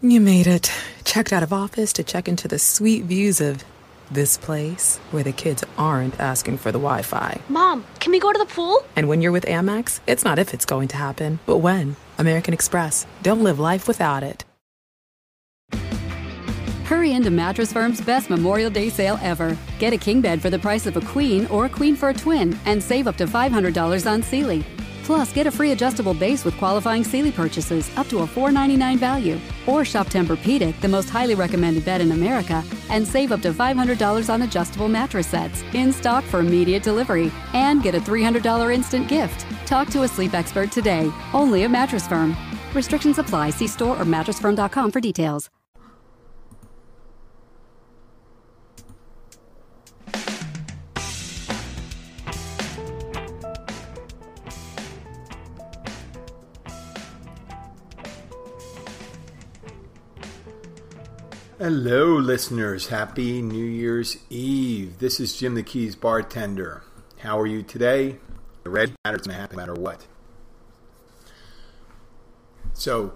You made it. Checked out of office to check into the sweet views of this place where the kids aren't asking for the Wi Fi. Mom, can we go to the pool? And when you're with Amex, it's not if it's going to happen, but when. American Express. Don't live life without it. Hurry into Mattress Firm's best Memorial Day sale ever. Get a king bed for the price of a queen or a queen for a twin and save up to $500 on Sealy. Plus, get a free adjustable base with qualifying Sealy purchases up to a $4.99 value. Or shop Tempur-Pedic, the most highly recommended bed in America, and save up to $500 on adjustable mattress sets in stock for immediate delivery. And get a $300 instant gift. Talk to a sleep expert today. Only at Mattress Firm. Restrictions apply. See store or mattressfirm.com for details. Hello, listeners. Happy New Year's Eve. This is Jim the Keys bartender. How are you today? The red matters no matter what. So,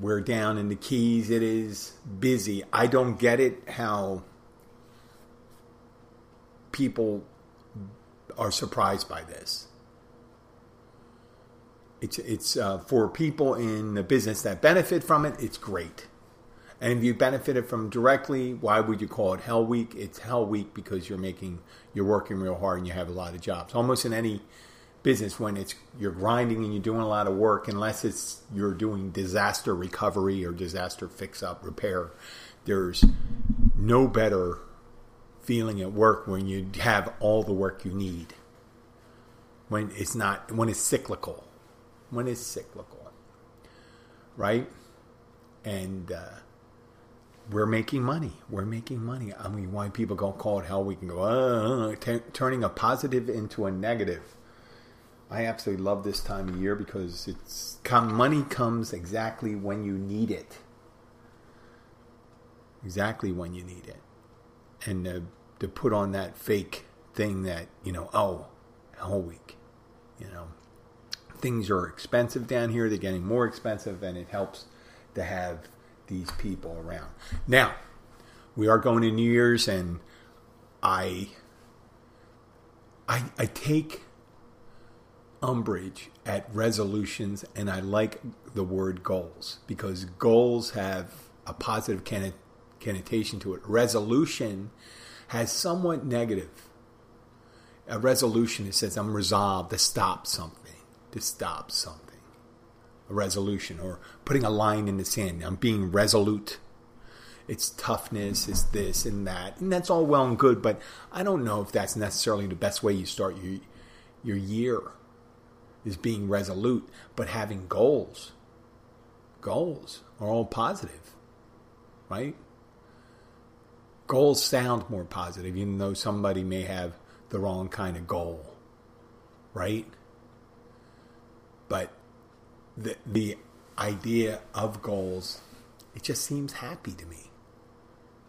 we're down in the Keys. It is busy. I don't get it how people are surprised by this. It's it's uh, for people in the business that benefit from it. It's great and if you benefited from directly, why would you call it Hell Week? It's Hell Week because you're making, you're working real hard and you have a lot of jobs. Almost in any business, when it's you're grinding and you're doing a lot of work, unless it's you're doing disaster recovery or disaster fix up repair, there's no better feeling at work when you have all the work you need. When it's not, when it's cyclical, when it's cyclical, right? And uh, we're making money. We're making money. I mean, why people don't call it hell, we can go, uh, t- turning a positive into a negative. I absolutely love this time of year because it's come, money comes exactly when you need it. Exactly when you need it. And uh, to put on that fake thing that, you know, oh, hell week, you know, things are expensive down here. They're getting more expensive, and it helps to have these people around. Now, we are going to New Year's, and I, I, I take umbrage at resolutions, and I like the word goals because goals have a positive connotation to it. Resolution has somewhat negative. A resolution it says I'm resolved to stop something, to stop something a resolution or putting a line in the sand. I'm being resolute. It's toughness, it's this and that. And that's all well and good, but I don't know if that's necessarily the best way you start your your year is being resolute, but having goals. Goals are all positive. Right? Goals sound more positive, even though somebody may have the wrong kind of goal. Right? But the the idea of goals, it just seems happy to me.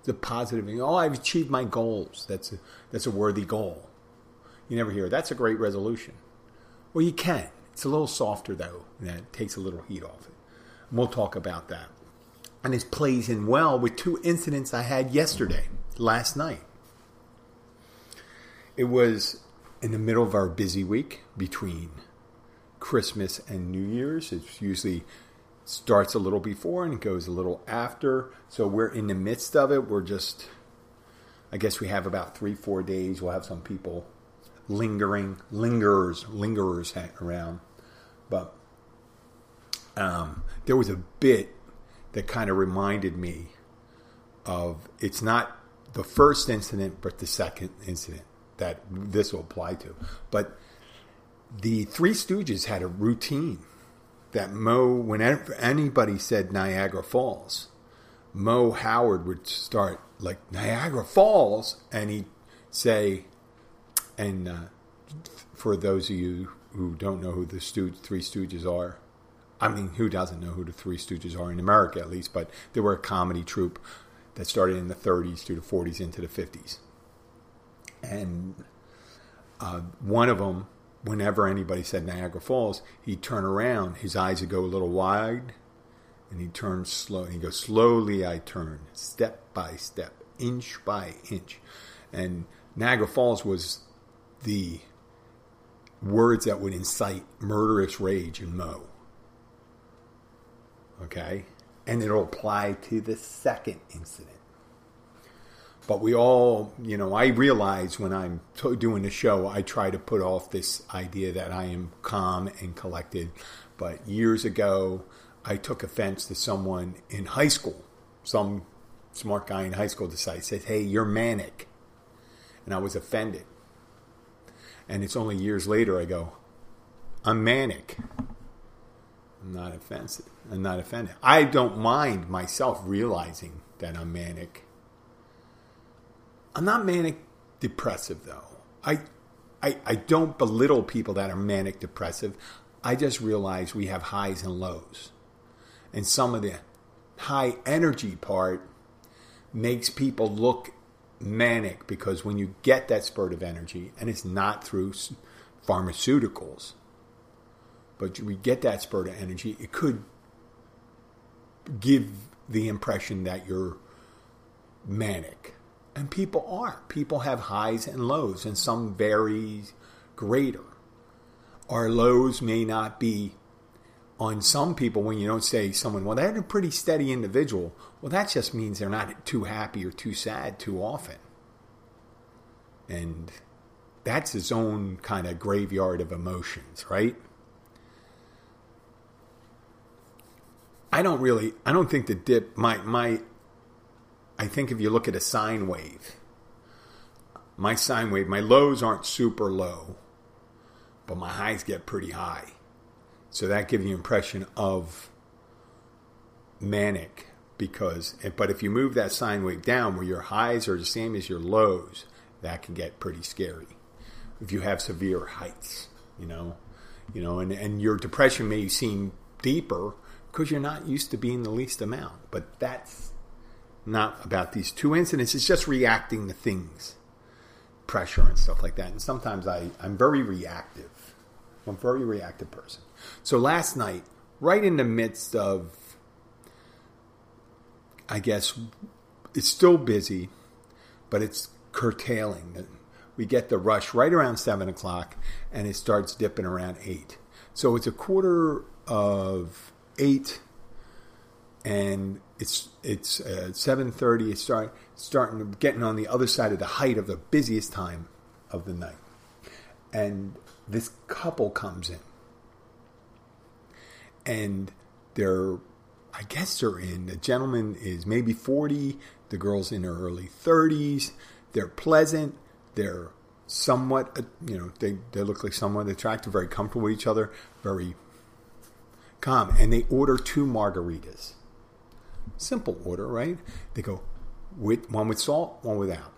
The positive. Oh, I've achieved my goals. That's a, that's a worthy goal. You never hear that's a great resolution. Well, you can. It's a little softer though, and that takes a little heat off it. And we'll talk about that. And this plays in well with two incidents I had yesterday, last night. It was in the middle of our busy week between Christmas and New Year's. It usually starts a little before and goes a little after. So we're in the midst of it. We're just, I guess we have about three, four days. We'll have some people lingering, lingerers, lingerers around. But um, there was a bit that kind of reminded me of it's not the first incident, but the second incident that this will apply to. But the Three Stooges had a routine that Moe, whenever anybody said Niagara Falls, Moe Howard would start like Niagara Falls, and he'd say, and uh, for those of you who don't know who the Stooge, Three Stooges are, I mean, who doesn't know who the Three Stooges are in America at least? But they were a comedy troupe that started in the 30s through the 40s into the 50s, and uh, one of them whenever anybody said Niagara Falls, he'd turn around, his eyes would go a little wide, And he'd turn slow. And he'd go, Slowly I turn, step by step, inch by inch. And Niagara Falls was the words that would incite murderous rage in Moe. Okay? And it'll apply to the second incident. But we all, you know, I realize when I'm t- doing the show, I try to put off this idea that I am calm and collected. But years ago, I took offense to someone in high school. Some smart guy in high school decided, said, Hey, you're manic. And I was offended. And it's only years later I go, I'm manic. I'm not offensive. I'm not offended. I don't mind myself realizing that I'm manic. I'm not manic depressive though. I, I, I don't belittle people that are manic depressive. I just realize we have highs and lows. And some of the high energy part makes people look manic because when you get that spurt of energy, and it's not through pharmaceuticals, but we get that spurt of energy, it could give the impression that you're manic. And people are. People have highs and lows, and some vary greater. Our lows may not be on some people when you don't say someone, well, they're a pretty steady individual. Well, that just means they're not too happy or too sad too often. And that's his own kind of graveyard of emotions, right? I don't really, I don't think the dip, my, my, I think if you look at a sine wave, my sine wave, my lows aren't super low, but my highs get pretty high. So that gives you impression of manic because but if you move that sine wave down where your highs are the same as your lows, that can get pretty scary. If you have severe heights, you know, you know, and, and your depression may seem deeper because you're not used to being the least amount. But that's not about these two incidents. It's just reacting to things, pressure and stuff like that. And sometimes I, I'm very reactive. I'm a very reactive person. So last night, right in the midst of, I guess, it's still busy, but it's curtailing. We get the rush right around seven o'clock, and it starts dipping around eight. So it's a quarter of eight, and it's it's uh, seven thirty. It's start, starting getting on the other side of the height of the busiest time of the night, and this couple comes in and they're I guess they're in. The gentleman is maybe 40, the girl's in her early 30s. They're pleasant. They're somewhat, uh, you know, they, they look like somewhat attractive, very comfortable with each other, very calm. And they order two margaritas. Simple order, right? They go, with one with salt, one without.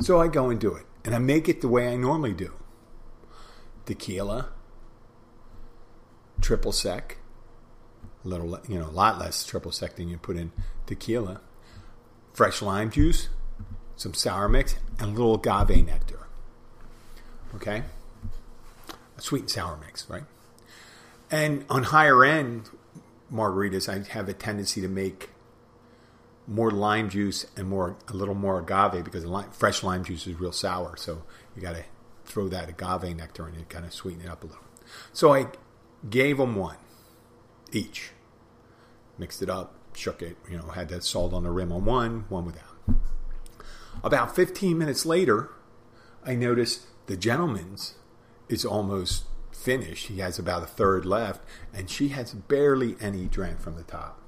So I go and do it. And I make it the way I normally do tequila, triple sec, a little, you know, a lot less triple sec than you put in tequila, fresh lime juice, some sour mix, and a little agave nectar. Okay? A sweet and sour mix, right? And on higher end margaritas, I have a tendency to make more lime juice and more a little more agave because lime, fresh lime juice is real sour. So you got to throw that agave nectar in it, kind of sweeten it up a little. So I gave them one each. Mixed it up, shook it, you know, had that salt on the rim on one, one without. About 15 minutes later, I noticed the gentleman's is almost finished. He has about a third left, and she has barely any drank from the top.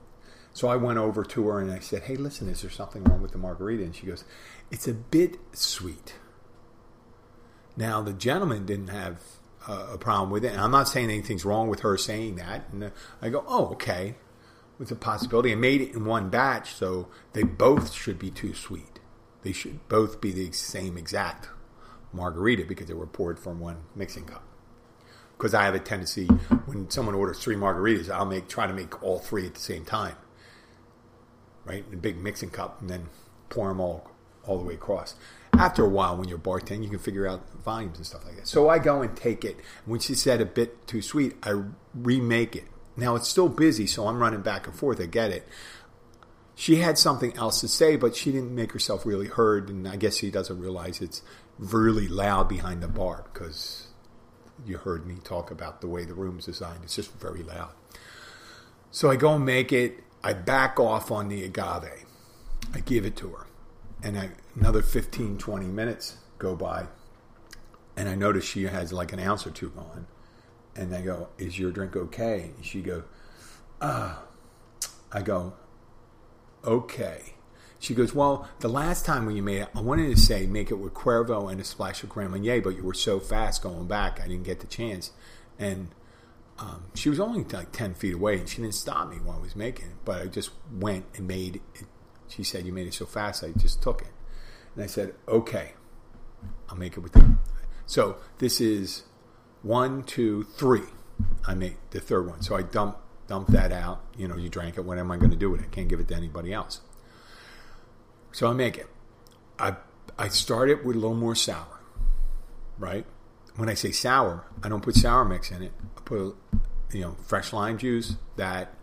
So I went over to her and I said, Hey, listen, is there something wrong with the margarita? And she goes, It's a bit sweet. Now, the gentleman didn't have a problem with it. And I'm not saying anything's wrong with her saying that. And uh, I go, oh, okay. With a possibility. I made it in one batch, so they both should be too sweet. They should both be the same exact margarita because they were poured from one mixing cup. Because I have a tendency when someone orders three margaritas, I'll make try to make all three at the same time, right? In a big mixing cup, and then pour them all all the way across after a while when you're bartending you can figure out volumes and stuff like that so i go and take it when she said a bit too sweet i remake it Now it's still busy, so I'm running back and forth. I get it. She had something else to say, but she didn't make herself really heard, and I guess she doesn't realize it's really loud behind the bar because you heard me talk about the way the room's designed. It's just very loud. So I go and make it. I back off on the agave. I give it to her. And I, another 15, 20 minutes go by. And I notice she has like an ounce or two gone. And I go, Is your drink okay? And she goes, Ah. I go, Okay. She goes, Well, the last time when you made it, I wanted to say make it with Cuervo and a splash of Grand Marnier, but you were so fast going back, I didn't get the chance. And um, she was only like 10 feet away, and she didn't stop me while I was making it, but I just went and made it. She said, You made it so fast, I just took it. And I said, Okay, I'll make it with them. So this is one, two, three. I made the third one. So I dump dump that out. You know, you drank it. What am I going to do with it? I can't give it to anybody else. So I make it. I I start it with a little more sour, right? When I say sour, I don't put sour mix in it. I put you know fresh lime juice, that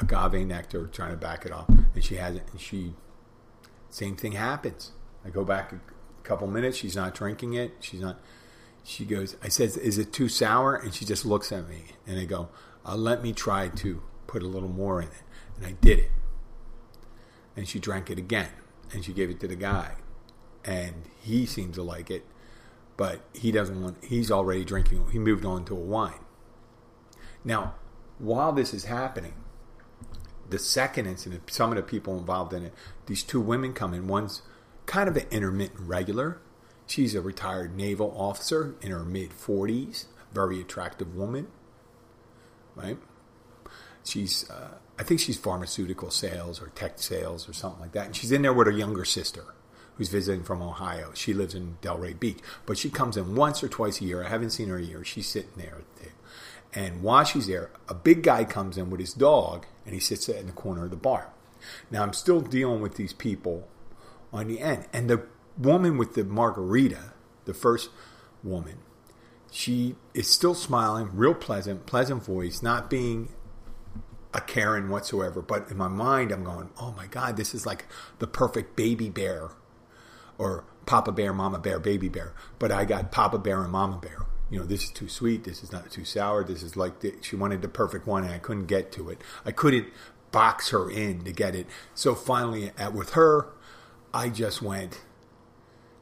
agave nectar, trying to back it off, and she has it. And she, same thing happens. I go back a couple minutes. She's not drinking it. She's not. She goes. I says, "Is it too sour?" And she just looks at me, and I go, uh, "Let me try to put a little more in it." And I did it, and she drank it again and she gave it to the guy, and he seems to like it, but he doesn't want. He's already drinking. He moved on to a wine. Now, while this is happening, the second incident, some of the people involved in it, these two women come in. One's kind of an intermittent regular. She's a retired naval officer in her mid 40s, very attractive woman, right? She's uh, I think she's pharmaceutical sales or tech sales or something like that. And she's in there with her younger sister who's visiting from Ohio. She lives in Delray Beach, but she comes in once or twice a year. I haven't seen her a year. She's sitting there. And while she's there, a big guy comes in with his dog and he sits in the corner of the bar. Now I'm still dealing with these people on the end. And the woman with the margarita, the first woman, she is still smiling, real pleasant, pleasant voice, not being a Karen whatsoever. But in my mind, I'm going, oh my God, this is like the perfect baby bear or Papa Bear, Mama Bear, Baby Bear. But I got Papa Bear and Mama Bear. You know, this is too sweet. This is not too sour. This is like the, she wanted the perfect one, and I couldn't get to it. I couldn't box her in to get it. So finally, at, with her, I just went,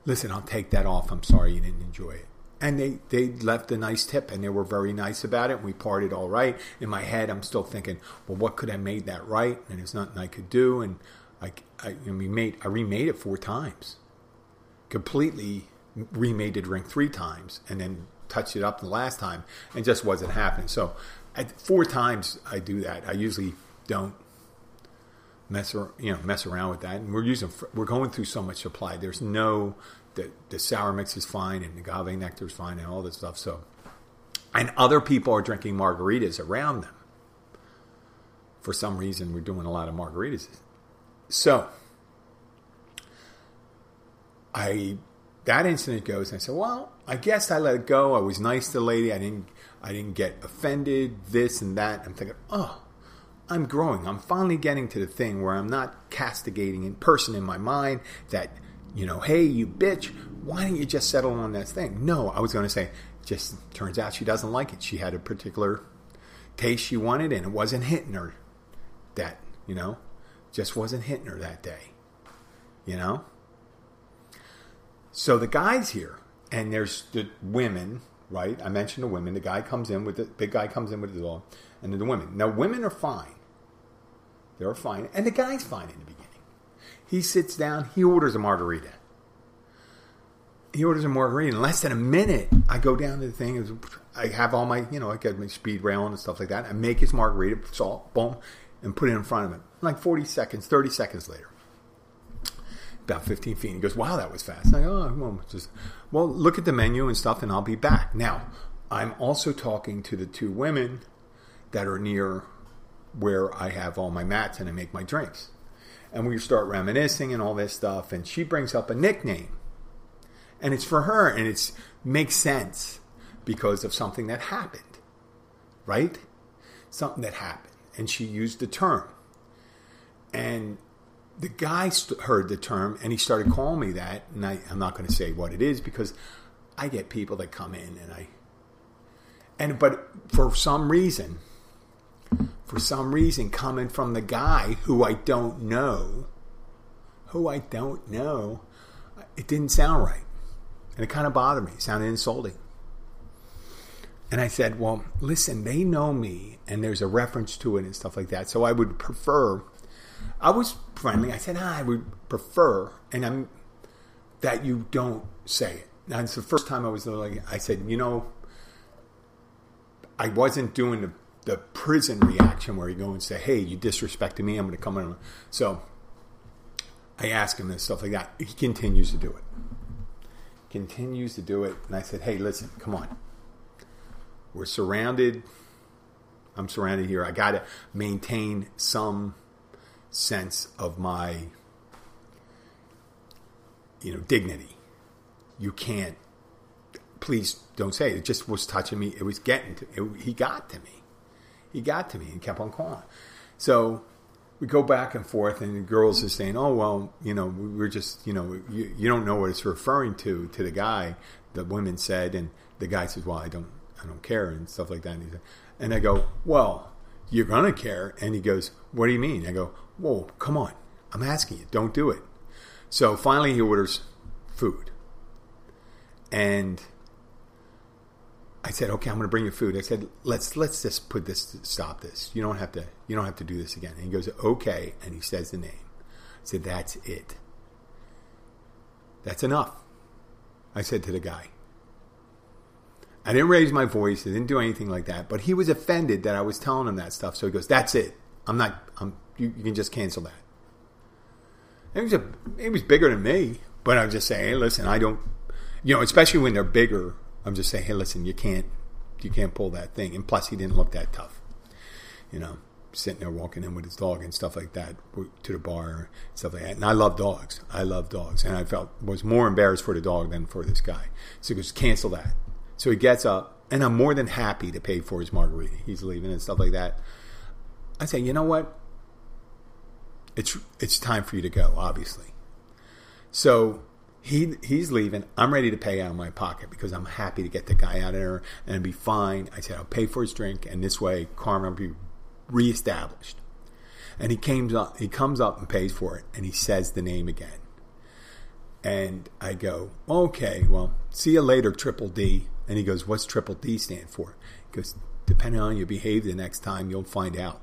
listen, I'll take that off. I'm sorry you didn't enjoy it and they they left a nice tip and they were very nice about it. We parted all right. In my head, I'm still thinking, well, what could I made that right? And there's nothing I could do. And I, I and we made I remade it four times, completely remade the drink three times, and then touched it up the last time, and just wasn't happening. So, at four times I do that. I usually don't mess or you know mess around with that. And we're using we're going through so much supply. There's no the, the sour mix is fine and agave nectar is fine and all this stuff. So, and other people are drinking margaritas around them. For some reason, we're doing a lot of margaritas. So, I that incident goes, and I said, "Well, I guess I let it go. I was nice to the lady. I didn't, I didn't get offended. This and that." I'm thinking, "Oh, I'm growing. I'm finally getting to the thing where I'm not castigating in person in my mind that you know, hey, you bitch, why don't you just settle on that thing? No, I was going to say, just turns out she doesn't like it. She had a particular taste she wanted, and it wasn't hitting her. That you know, just wasn't hitting her that day. You know. So the guys here, and there's the women, right? I mentioned the women. The guy comes in with the big guy comes in with the dog, and then the women. Now women are fine. They're fine, and the guy's fine in the beginning. He sits down, he orders a margarita. He orders a margarita. In less than a minute, I go down to the thing. I have all my, you know, I got my speed rail and stuff like that. I make his margarita, salt, boom, and put it in front of him. Like 40 seconds, 30 seconds later. About 15 feet. He goes, wow, that was fast. I go, oh, just, well, look at the menu and stuff, and I'll be back. Now, I'm also talking to the two women that are near where I have all my mats and I make my drinks and we start reminiscing and all this stuff and she brings up a nickname and it's for her and it makes sense because of something that happened right something that happened, and she used the term. And the guy st- heard the term and he started calling me that. And I, I'm not going to say what it is because I get people that come in and I, and but for some reason, for some reason, coming from the guy who I don't know, who I don't know, it didn't sound right. And it kind of bothered me. It sounded insulting. And I said, well, listen, they know me and there's a reference to it and stuff like that. So I would prefer, I was friendly. I said, ah, I would prefer, and I'm, that you don't say it. Now, it's the first time I was like, I said, you know, I wasn't doing the, the prison reaction where you go and say, hey, you disrespected me, I'm going to come in. So I ask him and stuff like that. He continues to do it. Continues to do it. And I said, hey, listen, come on we're surrounded. I'm surrounded here. I got to maintain some sense of my, you know, dignity. You can't. Please don't say it. It just was touching me. It was getting to. It, he got to me. He got to me and kept on calling. So we go back and forth, and the girls are saying, "Oh well, you know, we're just, you know, you, you don't know what it's referring to." To the guy, the women said, and the guy says, "Well, I don't, I don't care and stuff like that. And, said, and I go, well, you're gonna care. And he goes, what do you mean? I go, whoa, come on, I'm asking you, don't do it. So finally, he orders food, and I said, okay, I'm going to bring you food. I said, let's let's just put this, stop this. You don't have to, you don't have to do this again. And he goes, okay, and he says the name. I said, that's it. That's enough. I said to the guy. I didn't raise my voice. I didn't do anything like that. But he was offended that I was telling him that stuff. So he goes, "That's it. I'm not. I'm. You, you can just cancel that." It was a. It was bigger than me. But I'm just saying, listen, I don't. You know, especially when they're bigger. I'm just saying, hey, listen, you can't. You can't pull that thing. And plus, he didn't look that tough. You know, sitting there walking in with his dog and stuff like that to the bar and stuff like that. And I love dogs. I love dogs, and I felt was more embarrassed for the dog than for this guy. So he goes, cancel that. So he gets up, and I'm more than happy to pay for his margarita. He's leaving and stuff like that. I say, you know what? It's it's time for you to go, obviously. So he he's leaving. I'm ready to pay out of my pocket because I'm happy to get the guy out of there and be fine. I said I'll pay for his drink, and this way karma will be reestablished. And he comes up, he comes up and pays for it, and he says the name again. And I go, okay, well, see you later, Triple D. And he goes, What's triple D stand for? He goes, Depending on your behavior the next time, you'll find out.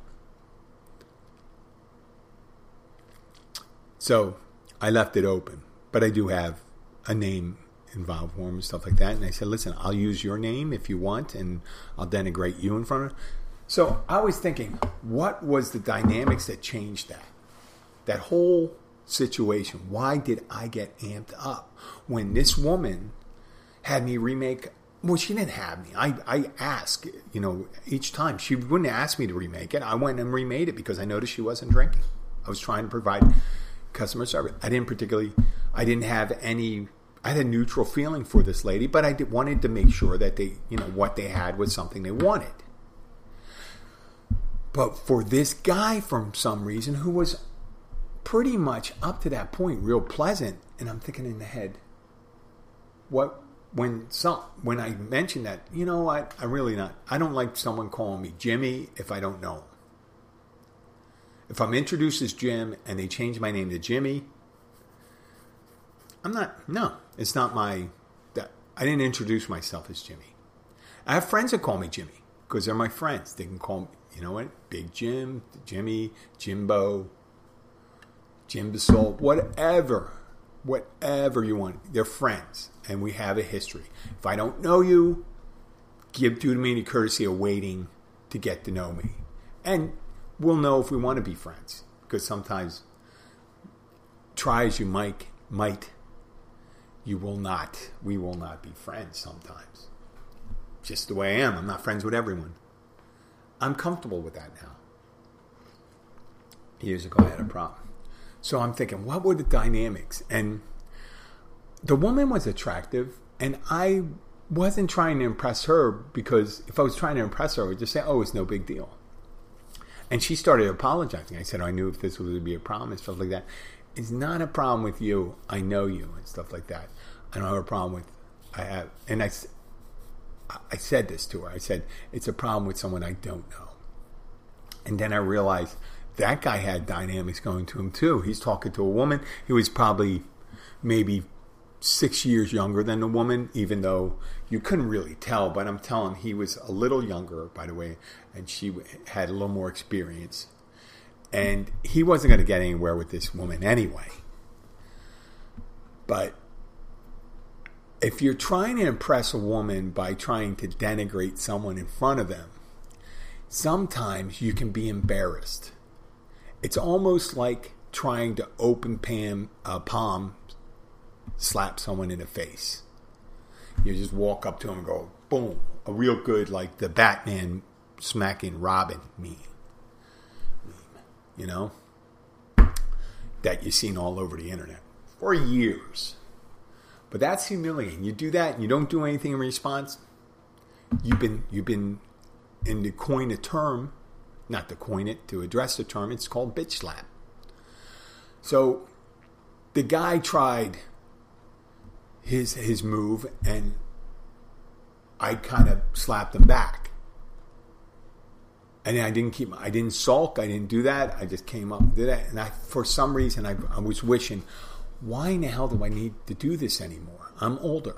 So I left it open, but I do have a name involved him and stuff like that. And I said, Listen, I'll use your name if you want, and I'll denigrate you in front of. So I was thinking, what was the dynamics that changed that? That whole situation. Why did I get amped up when this woman had me remake well, she didn't have me. I, I asked, you know, each time. She wouldn't ask me to remake it. I went and remade it because I noticed she wasn't drinking. I was trying to provide customer service. I didn't particularly, I didn't have any, I had a neutral feeling for this lady, but I did, wanted to make sure that they, you know, what they had was something they wanted. But for this guy, from some reason, who was pretty much up to that point real pleasant, and I'm thinking in the head, what when some when I mentioned that, you know I really not. I don't like someone calling me Jimmy if I don't know. If I'm introduced as Jim and they change my name to Jimmy, I'm not. No, it's not my. I didn't introduce myself as Jimmy. I have friends that call me Jimmy because they're my friends. They can call me, you know what, Big Jim, Jimmy, Jimbo, Jim Basol, whatever whatever you want. They're friends, and we have a history. If I don't know you, give due to me the courtesy of waiting to get to know me, and we'll know if we want to be friends. Because sometimes, try as you might, might, you will not. We will not be friends. Sometimes, just the way I am. I'm not friends with everyone. I'm comfortable with that now. Years ago, I had a problem. So I'm thinking, what were the dynamics? And the woman was attractive, and I wasn't trying to impress her because if I was trying to impress her, I would just say, oh, it's no big deal. And she started apologizing. I said, oh, I knew if this was to be a problem and stuff like that. It's not a problem with you. I know you and stuff like that. I don't have a problem with. I have, and I, I said this to her. I said it's a problem with someone I don't know. And then I realized that guy had dynamics going to him too. He's talking to a woman. He was probably maybe six years younger than the woman, even though you couldn't really tell. But I'm telling, he was a little younger, by the way, and she had a little more experience. And he wasn't going to get anywhere with this woman anyway. But if you're trying to impress a woman by trying to denigrate someone in front of them, sometimes you can be embarrassed. It's almost like trying to open Pam uh, palm slap someone in the face. You just walk up to him and go, boom, a real good like the Batman smacking Robin meme. You know? That you've seen all over the internet for years. But that's humiliating. You do that and you don't do anything in response. You've been you've been and to coin a term, not to coin it, to address the term, it's called bitch slap. So the guy tried his his move and I kind of slapped him back. And I didn't keep I didn't sulk, I didn't do that. I just came up and did that. And I for some reason I, I was wishing, why in the hell do I need to do this anymore? I'm older.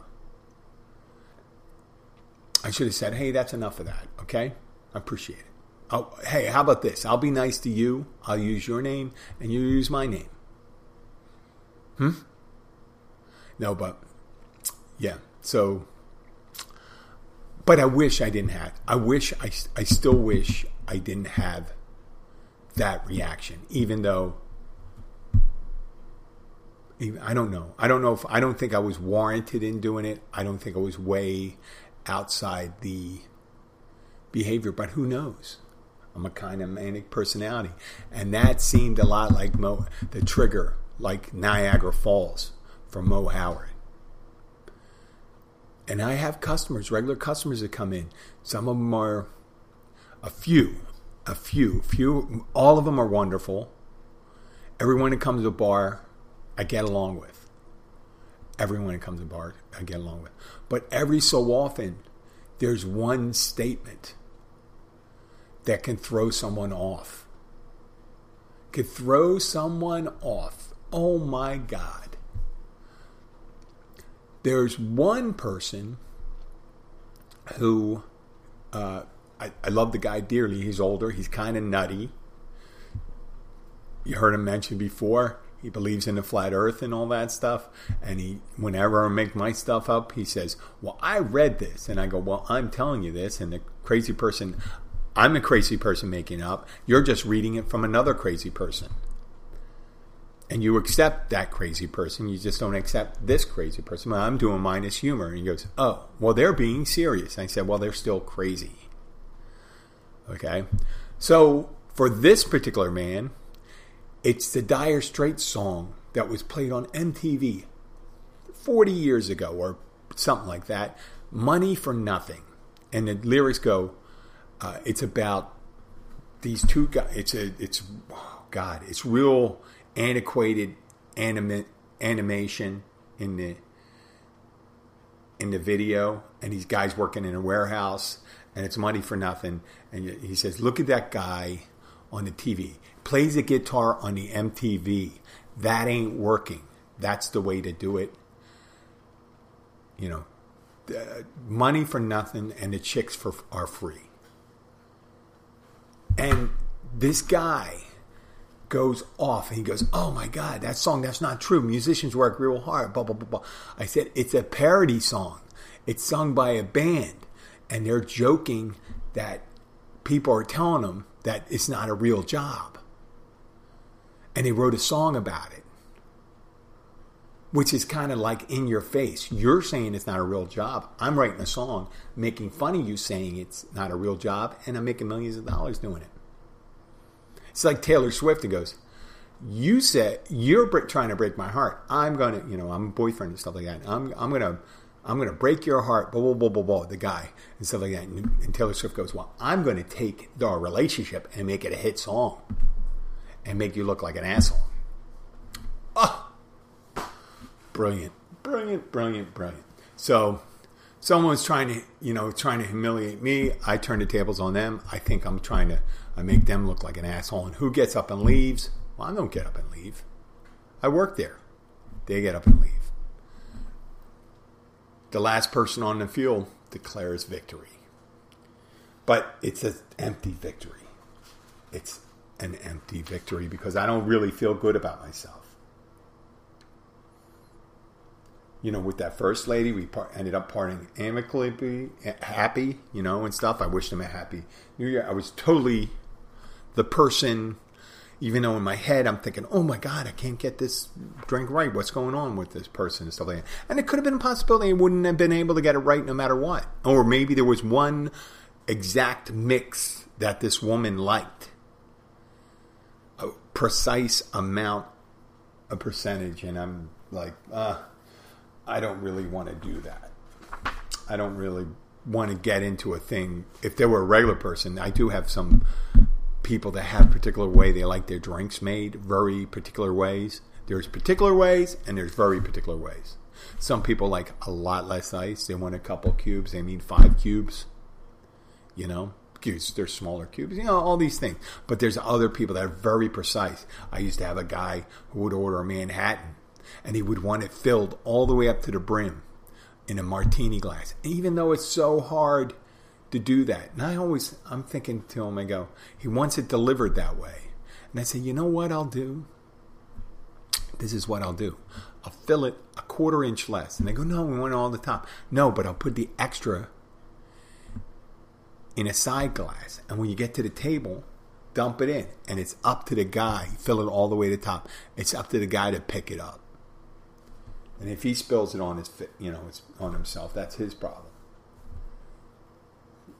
I should have said, hey, that's enough of that, okay? I appreciate it. Oh, hey, how about this? I'll be nice to you. I'll use your name, and you use my name. Hmm? No, but yeah. So, but I wish I didn't have. I wish I, I still wish I didn't have that reaction, even though I don't know. I don't know if I don't think I was warranted in doing it. I don't think I was way outside the behavior, but who knows? I'm a kind of manic personality. And that seemed a lot like Moe, the trigger, like Niagara Falls from Moe Howard. And I have customers, regular customers that come in. Some of them are a few, a few, few. All of them are wonderful. Everyone that comes to a bar, I get along with. Everyone that comes to a bar, I get along with. But every so often, there's one statement that can throw someone off. Could throw someone off. Oh my God. There's one person who uh, I, I love the guy dearly. He's older, he's kind of nutty. You heard him mention before he believes in the flat earth and all that stuff. And he, whenever I make my stuff up, he says, Well, I read this. And I go, Well, I'm telling you this. And the crazy person, I'm a crazy person making up. You're just reading it from another crazy person. And you accept that crazy person. You just don't accept this crazy person. Well, I'm doing mine as humor. And he goes, Oh, well, they're being serious. And I said, Well, they're still crazy. Okay. So for this particular man, it's the Dire Straits song that was played on MTV 40 years ago or something like that. Money for Nothing. And the lyrics go, uh, it's about these two guys. It's a, it's, oh God, it's real antiquated anima- animation in the, in the video. And these guys working in a warehouse and it's money for nothing. And he says, look at that guy on the TV plays a guitar on the MTV. That ain't working. That's the way to do it. You know, money for nothing and the chicks for are free. And this guy goes off and he goes, "Oh my god, that song that's not true. Musicians work real hard." Blah blah blah blah. I said, "It's a parody song. It's sung by a band, and they're joking that people are telling them that it's not a real job." and they wrote a song about it, which is kind of like in your face. You're saying it's not a real job. I'm writing a song making fun of you saying it's not a real job, and I'm making millions of dollars doing it. It's like Taylor Swift that goes, "You said you're trying to break my heart. I'm gonna, you know, I'm a boyfriend and stuff like that. I'm, I'm gonna, I'm going to break your heart, blah, blah, blah, blah, blah, the guy, and stuff like that. And, and Taylor Swift goes, Well, I'm going to take our relationship and make it a hit song and make you look like an asshole. Oh, brilliant, brilliant, brilliant, brilliant. So, someone was trying to, you know, trying to humiliate me. I turn the tables on them. I think I'm trying to I make them look like an asshole. And who gets up and leaves? Well, I don't get up and leave. I work there. They get up and leave. The last person on the field declares victory. But it's an empty victory. It's an empty victory because I don't really feel good about myself. You know, with that first lady, we ended up parting amicably, happy, you know, and stuff. I wished them a happy new year. I was totally the person, even though in my head I'm thinking, oh my God, I can't get this drink right. What's going on with this person and stuff like that. And it could have been a possibility I wouldn't have been able to get it right no matter what. Or maybe there was one exact mix that this woman liked. A precise amount, a percentage. And I'm like, uh, I don't really want to do that. I don't really want to get into a thing. If there were a regular person, I do have some people that have particular way they like their drinks made, very particular ways. There's particular ways and there's very particular ways. Some people like a lot less ice. They want a couple cubes. They need five cubes. You know, cubes. They're smaller cubes. You know, all these things. But there's other people that are very precise. I used to have a guy who would order a Manhattan and he would want it filled all the way up to the brim in a martini glass. Even though it's so hard to do that. And I always, I'm thinking to him, I go, he wants it delivered that way. And I say, you know what I'll do? This is what I'll do. I'll fill it a quarter inch less. And they go, no, we want it all the top. No, but I'll put the extra in a side glass. And when you get to the table, dump it in. And it's up to the guy, fill it all the way to the top. It's up to the guy to pick it up. And if he spills it on his, you know, it's on himself, that's his problem.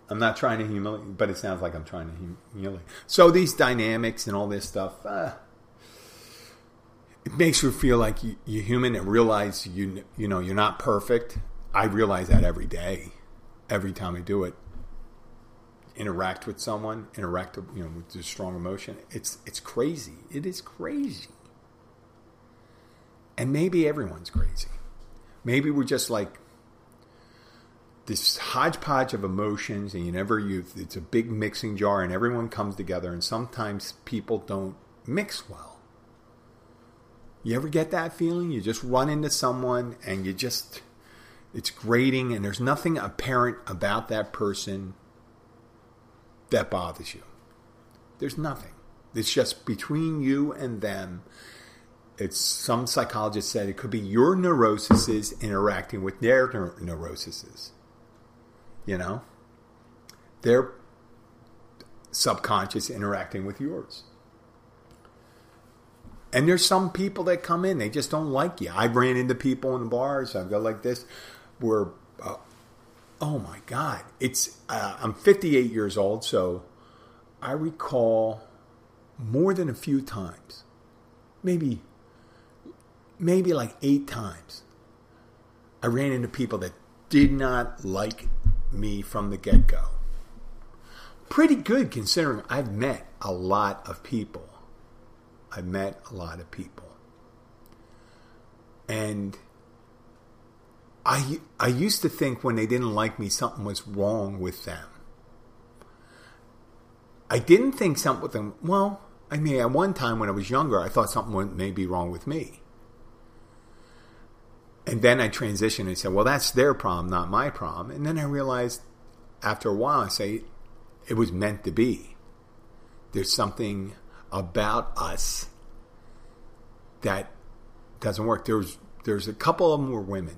I'm not trying to humiliate, but it sounds like I'm trying to humiliate. So these dynamics and all this stuff, uh, it makes you feel like you, are human and realize you you know you're not perfect. I realize that every day, every time I do it. Interact with someone, interact you know with this strong emotion. It's it's crazy. It is crazy. And maybe everyone's crazy. Maybe we're just like this hodgepodge of emotions and you never use it's a big mixing jar and everyone comes together and sometimes people don't mix well. You ever get that feeling? You just run into someone and you just it's grating and there's nothing apparent about that person that bothers you. There's nothing. It's just between you and them. It's some psychologist said it could be your neuroses interacting with their neuroses you know? Their subconscious interacting with yours. And there's some people that come in, they just don't like you. I ran into people in the bars, I go like this, where, uh, oh my God, it's, uh, I'm 58 years old, so I recall more than a few times, maybe, maybe like eight times, I ran into people that did not like me from the get go. Pretty good considering I've met a lot of people. I've met a lot of people. And I, I used to think when they didn't like me, something was wrong with them. I didn't think something with them. Well, I mean, at one time when I was younger, I thought something may be wrong with me. And then I transitioned and said, well, that's their problem, not my problem. And then I realized after a while, I say, it was meant to be. There's something about us that doesn't work. There's there's a couple of them were women.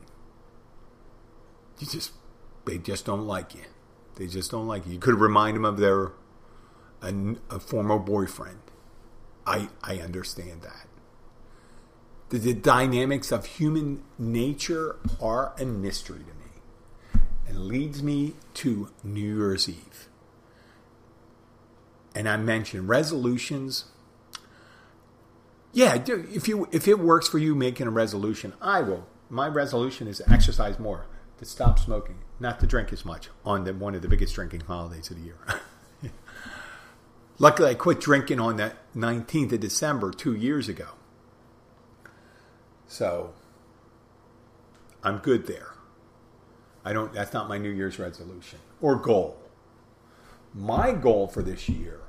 You just they just don't like you. They just don't like you. You could remind them of their a, a former boyfriend. I I understand that the, the dynamics of human nature are a mystery to me and leads me to New Year's Eve. And I mentioned resolutions. Yeah, if you if it works for you making a resolution, I will. My resolution is to exercise more. to stop smoking, not to drink as much on the, one of the biggest drinking holidays of the year. Luckily, I quit drinking on that 19th of December two years ago. So I'm good there. I don't that's not my New Year's resolution or goal. My goal for this year,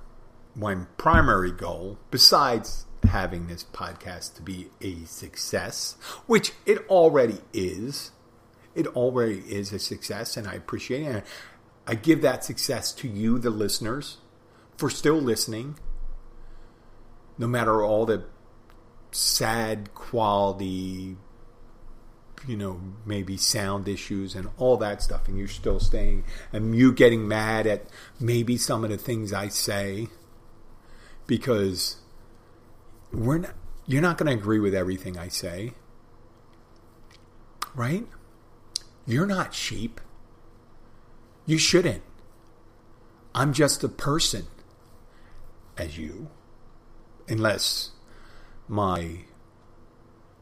my primary goal, besides having this podcast to be a success, which it already is. It already is a success, and I appreciate it. I give that success to you, the listeners, for still listening, no matter all the sad quality, you know, maybe sound issues and all that stuff, and you're still staying, and you getting mad at maybe some of the things I say because we're not, you're not going to agree with everything I say, right? You're not sheep. You shouldn't. I'm just a person as you, unless my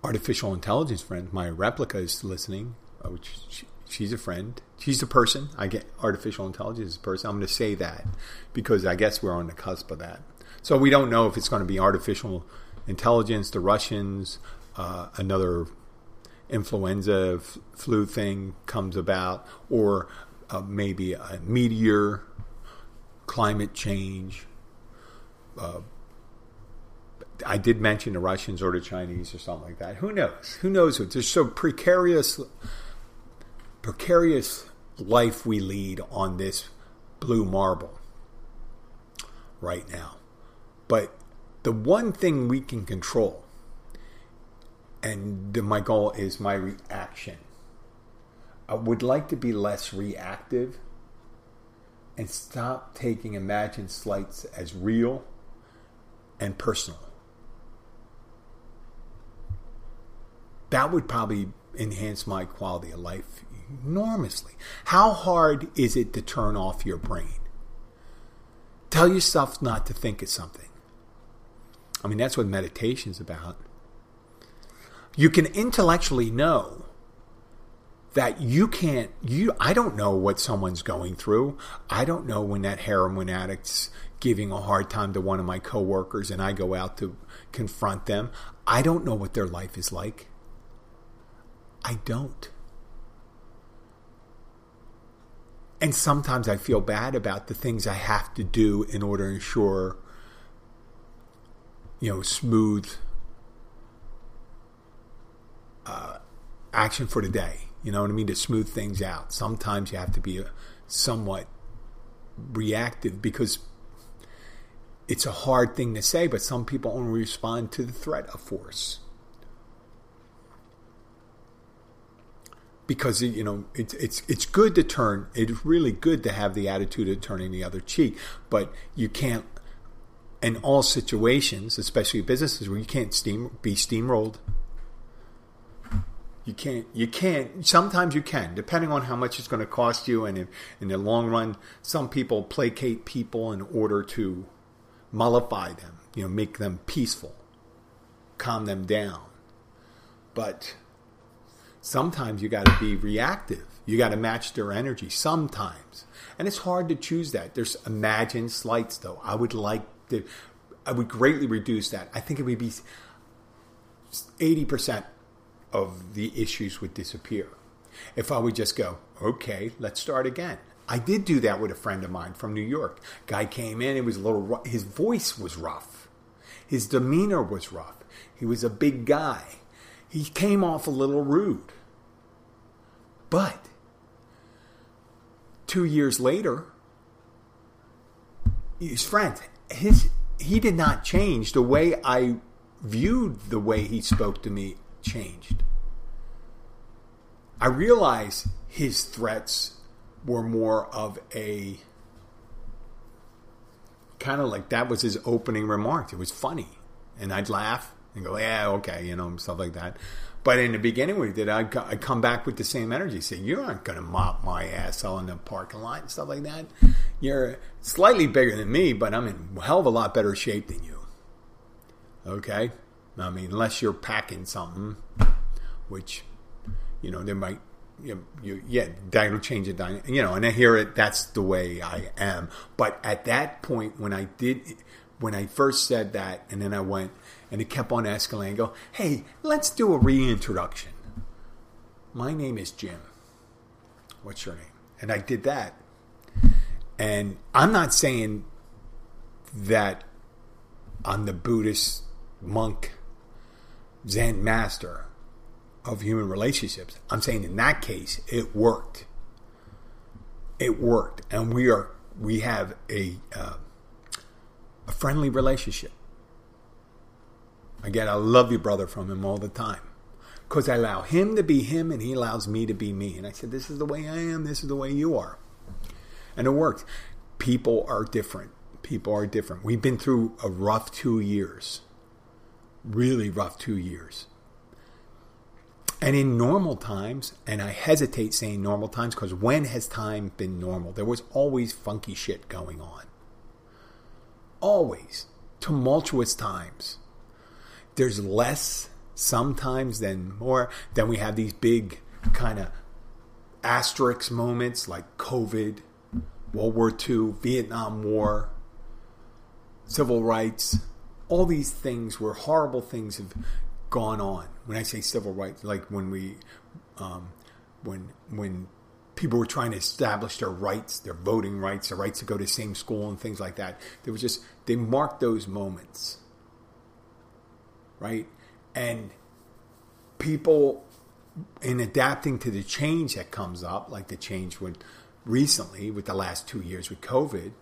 artificial intelligence friend, my Replika, is listening, uh, which she, she's a friend. She's a person. I get artificial intelligence as a person. I'm going to say that because I guess we're on the cusp of that. So we don't know if it's going to be artificial intelligence, the Russians, uh, another influenza f- flu thing comes about, or uh, maybe a meteor, climate change, uh, I did mention the Russians or the Chinese or something like that. Who knows? Who knows? It's so precarious, precarious life we lead on this blue marble right now. But the one thing we can control, and my goal is my reaction. I would like to be less reactive and stop taking imagined slights as real and personal. That would probably enhance my quality of life enormously. How hard is it to turn off your brain? Tell yourself not to think of something. I mean, that's what meditation is about. You can intellectually know that you can't you I don't know what someone's going through. I don't know when that heroin addict's giving a hard time to one of my coworkers and I go out to confront them. I don't know what their life is like. I don't. And sometimes I feel bad about the things I have to do in order to ensure, you know, smooth uh, action for the day. You know what I mean? To smooth things out. Sometimes you have to be somewhat reactive because it's a hard thing to say, but some people only respond to the threat of force. Because you know it's it's it's good to turn. It's really good to have the attitude of turning the other cheek, but you can't. In all situations, especially businesses where you can't steam be steamrolled, you can't you can't sometimes you can depending on how much it's going to cost you and in, in the long run some people placate people in order to mollify them, you know, make them peaceful, calm them down. But sometimes you got to be reactive. You got to match their energy sometimes. And it's hard to choose that. There's imagined slights though. I would like to I would greatly reduce that. I think it would be 80% of the issues would disappear. If I would just go, okay, let's start again. I did do that with a friend of mine from New York. Guy came in, it was a little his voice was rough. His demeanor was rough. He was a big guy. He came off a little rude. But 2 years later, his friend, his he did not change the way I viewed the way he spoke to me changed. I realized his threats were more of a kind of like that was his opening remarks. It was funny, and I'd laugh and go, "Yeah, okay," you know, stuff like that. But in the beginning, we did. I'd, I'd come back with the same energy, say, "You aren't going to mop my ass all in the parking lot and stuff like that. You're slightly bigger than me, but I'm in hell of a lot better shape than you." Okay, I mean, unless you're packing something, which you know there might you, you yeah, that'll change it. You know, and I hear it. That's the way I am. But at that point, when I did, when I first said that, and then I went, and it kept on escalating. Go, hey, let's do a reintroduction. My name is Jim. What's your name? And I did that. And I'm not saying that I'm the Buddhist monk, Zen master of human relationships. I'm saying in that case, it worked. It worked, and we are we have a uh, a friendly relationship. Again, I love you, brother, from him all the time because I allow him to be him and he allows me to be me. And I said, This is the way I am, this is the way you are. And it worked. People are different. People are different. We've been through a rough two years, really rough two years. And in normal times, and I hesitate saying normal times because when has time been normal? There was always funky shit going on. Always. Tumultuous times. There's less sometimes than more. Then we have these big kind of asterisk moments like COVID, World War II, Vietnam War, civil rights. All these things where horrible things have gone on. When I say civil rights, like when we, um, when when people were trying to establish their rights, their voting rights, their rights to go to the same school and things like that. There was just they marked those moments, right? And people in adapting to the change that comes up, like the change with recently with the last two years with COVID,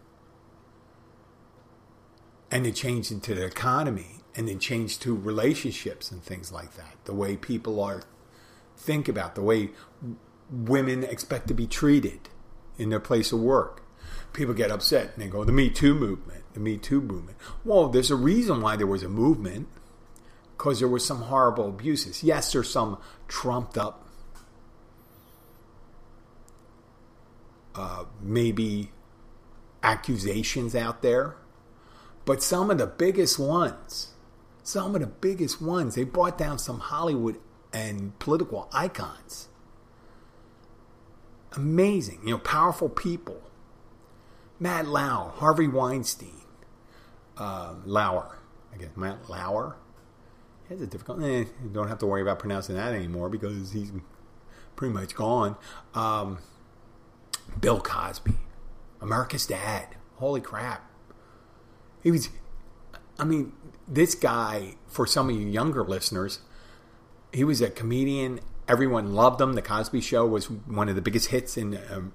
and the change into the economy and then change to relationships and things like that. The way people are think about the way women expect to be treated in their place of work. People get upset and they go, the Me Too movement, the Me Too movement. Well, there's a reason why there was a movement because there were some horrible abuses. Yes, there's some trumped up, uh, maybe accusations out there, but some of the biggest ones some of the biggest ones. They brought down some Hollywood and political icons. Amazing, you know, powerful people. Matt Lauer, Harvey Weinstein, uh, Lauer, I guess Matt Lauer. It's a difficult. Eh, don't have to worry about pronouncing that anymore because he's pretty much gone. Um, Bill Cosby, America's Dad. Holy crap! He was. I mean, this guy, for some of you younger listeners, he was a comedian. Everyone loved him. The Cosby Show was one of the biggest hits in um,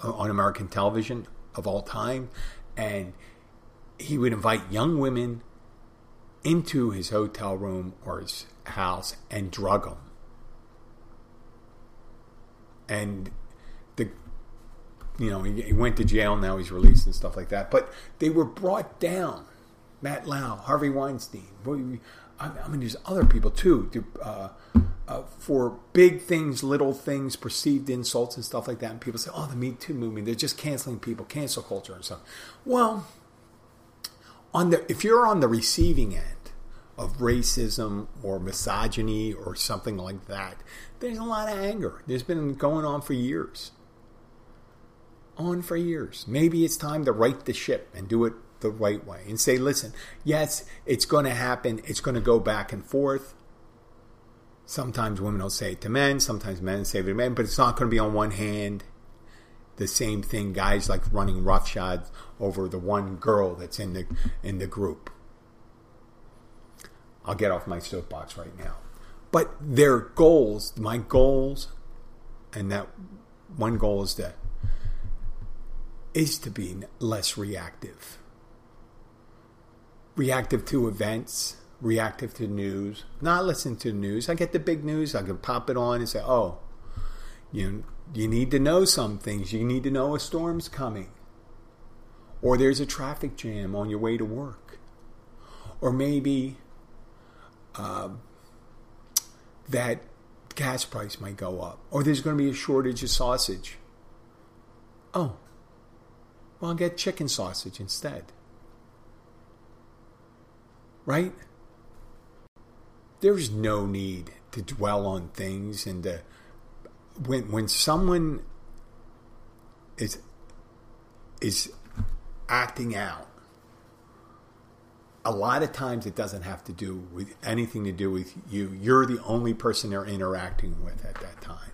on American television of all time, and he would invite young women into his hotel room or his house and drug him. And the you know he, he went to jail. Now he's released and stuff like that. But they were brought down Matt Lauer, Harvey Weinstein. I mean, there's other people too. Uh, uh, for big things, little things, perceived insults and stuff like that. And people say, "Oh, the Me Too movement, they're just canceling people, cancel culture and stuff." Well, on the if you're on the receiving end of racism or misogyny or something like that, there's a lot of anger. There's been going on for years. On for years. Maybe it's time to right the ship and do it the right way and say, listen, yes, it's going to happen. It's going to go back and forth. Sometimes women will say it to men, sometimes men say it to men, but it's not going to be on one hand. The same thing, guys like running roughshod over the one girl that's in the in the group. I'll get off my soapbox right now. But their goals, my goals, and that one goal is to is to be less reactive reactive to events, reactive to news, not listen to news. I get the big news, I can pop it on and say, oh, you, you need to know some things. You need to know a storm's coming. Or there's a traffic jam on your way to work. Or maybe uh, that gas price might go up. Or there's going to be a shortage of sausage. Oh, well, I'll get chicken sausage instead right? There's no need to dwell on things and to when when someone is is acting out a lot of times it doesn't have to do with anything to do with you. You're the only person they're interacting with at that time.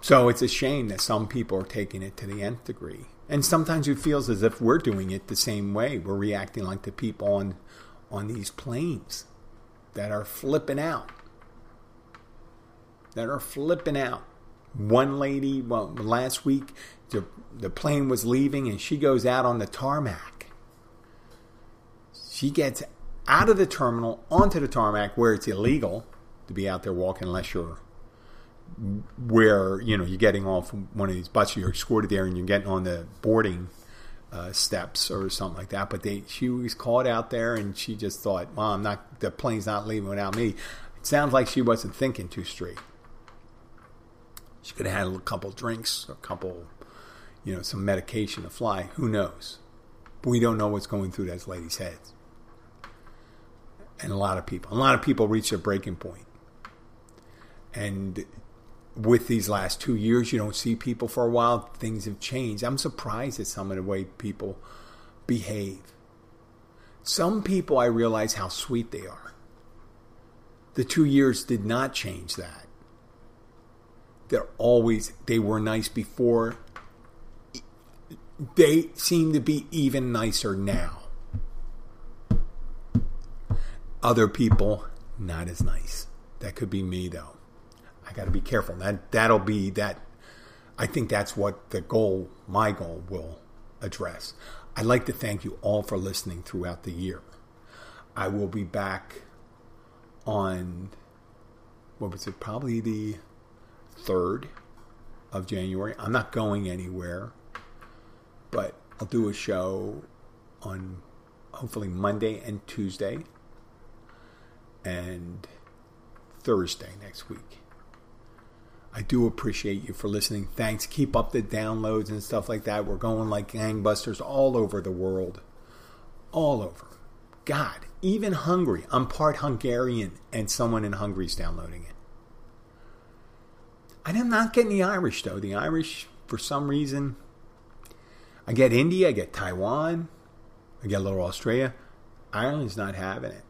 So it's a shame that some people are taking it to the nth degree. And sometimes it feels as if we're doing it the same way. We're reacting like the people on on these planes that are flipping out that are flipping out. One lady, well, last week, the, the plane was leaving and she goes out on the tarmac. She gets out of the terminal onto the tarmac where it's illegal to be out there walking unless you're where you know you're getting off one of these buses you're escorted there and you're getting on the boarding uh, steps or something like that. But they she was caught out there and she just thought well i'm not the plane's not leaving without me. It sounds like she wasn't thinking too straight she could have had a couple drinks, a couple, you know, some medication to fly. Who knows? But we don't know what's going through those ladies' heads. And a lot of people, a lot of people reach their breaking point. And with these last two years, you don't see people for a while. Things have changed. I'm surprised at some of the way people behave. Some people, I realize how sweet they are. The two years did not change that they're always they were nice before. They seem to be even nicer now. Other people not as nice. That could be me though. I got to be careful. That that'll be that i think that's what the goal my goal will address. I'd like to thank you all for listening throughout the year. I will be back on what was it probably the 3rd of January. I'm not going anywhere, but I'll do a show on hopefully Monday and Tuesday and Thursday next week. I do appreciate you for listening. Thanks. Keep up the downloads and stuff like that. We're going like gangbusters all over the world. All over. God, even Hungary. I'm part Hungarian, and someone in Hungary is downloading it. And I'm not getting the Irish though. The Irish, for some reason, I get India, I get Taiwan, I get a little Australia. Ireland's not having it.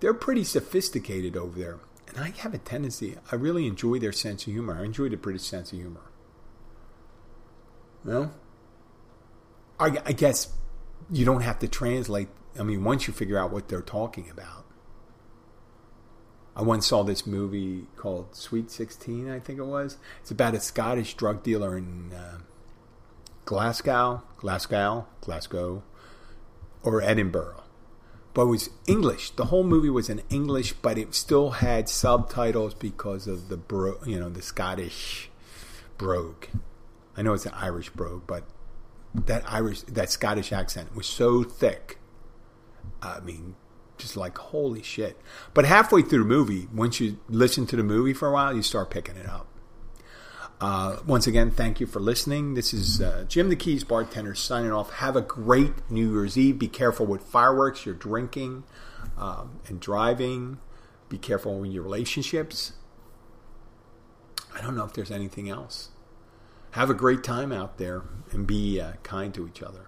They're pretty sophisticated over there. And I have a tendency, I really enjoy their sense of humor. I enjoy the British sense of humor. Well, I, I guess you don't have to translate. I mean, once you figure out what they're talking about, I once saw this movie called Sweet 16, I think it was. It's about a Scottish drug dealer in uh, Glasgow, Glasgow, Glasgow, or Edinburgh. But it was English. The whole movie was in English, but it still had subtitles because of the bro, you know, the Scottish brogue. I know it's an Irish brogue, but that Irish, that Scottish accent was so thick. I mean, just like holy shit. But halfway through the movie, once you listen to the movie for a while, you start picking it up. Uh, once again, thank you for listening. This is uh, Jim the Keys bartender signing off. Have a great New Year's Eve. Be careful with fireworks. You're drinking um, and driving. Be careful in your relationships. I don't know if there's anything else. Have a great time out there and be uh, kind to each other.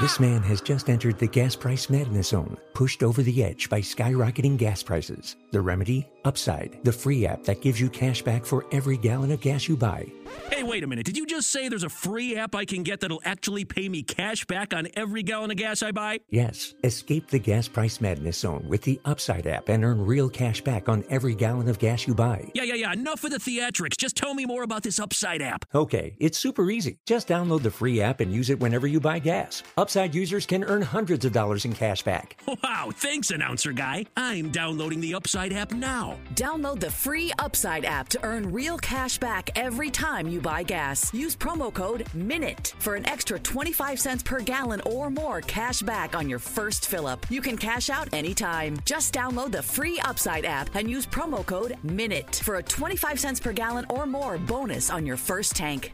This man has just entered the gas price madness zone, pushed over the edge by skyrocketing gas prices. The remedy? Upside, the free app that gives you cash back for every gallon of gas you buy. Hey, wait a minute. Did you just say there's a free app I can get that'll actually pay me cash back on every gallon of gas I buy? Yes, escape the gas price madness zone with the Upside app and earn real cash back on every gallon of gas you buy. Yeah, yeah, yeah. Enough of the theatrics. Just tell me more about this Upside app. Okay, it's super easy. Just download the free app and use it whenever you buy gas. Upside users can earn hundreds of dollars in cash back. Wow, thanks, announcer guy. I'm downloading the Upside app now. Download the free Upside app to earn real cash back every time you buy gas. Use promo code MINUTE for an extra 25 cents per gallon or more cash back on your first fill up. You can cash out anytime. Just download the free Upside app and use promo code MINUTE for a 25 cents per gallon or more bonus on your first tank.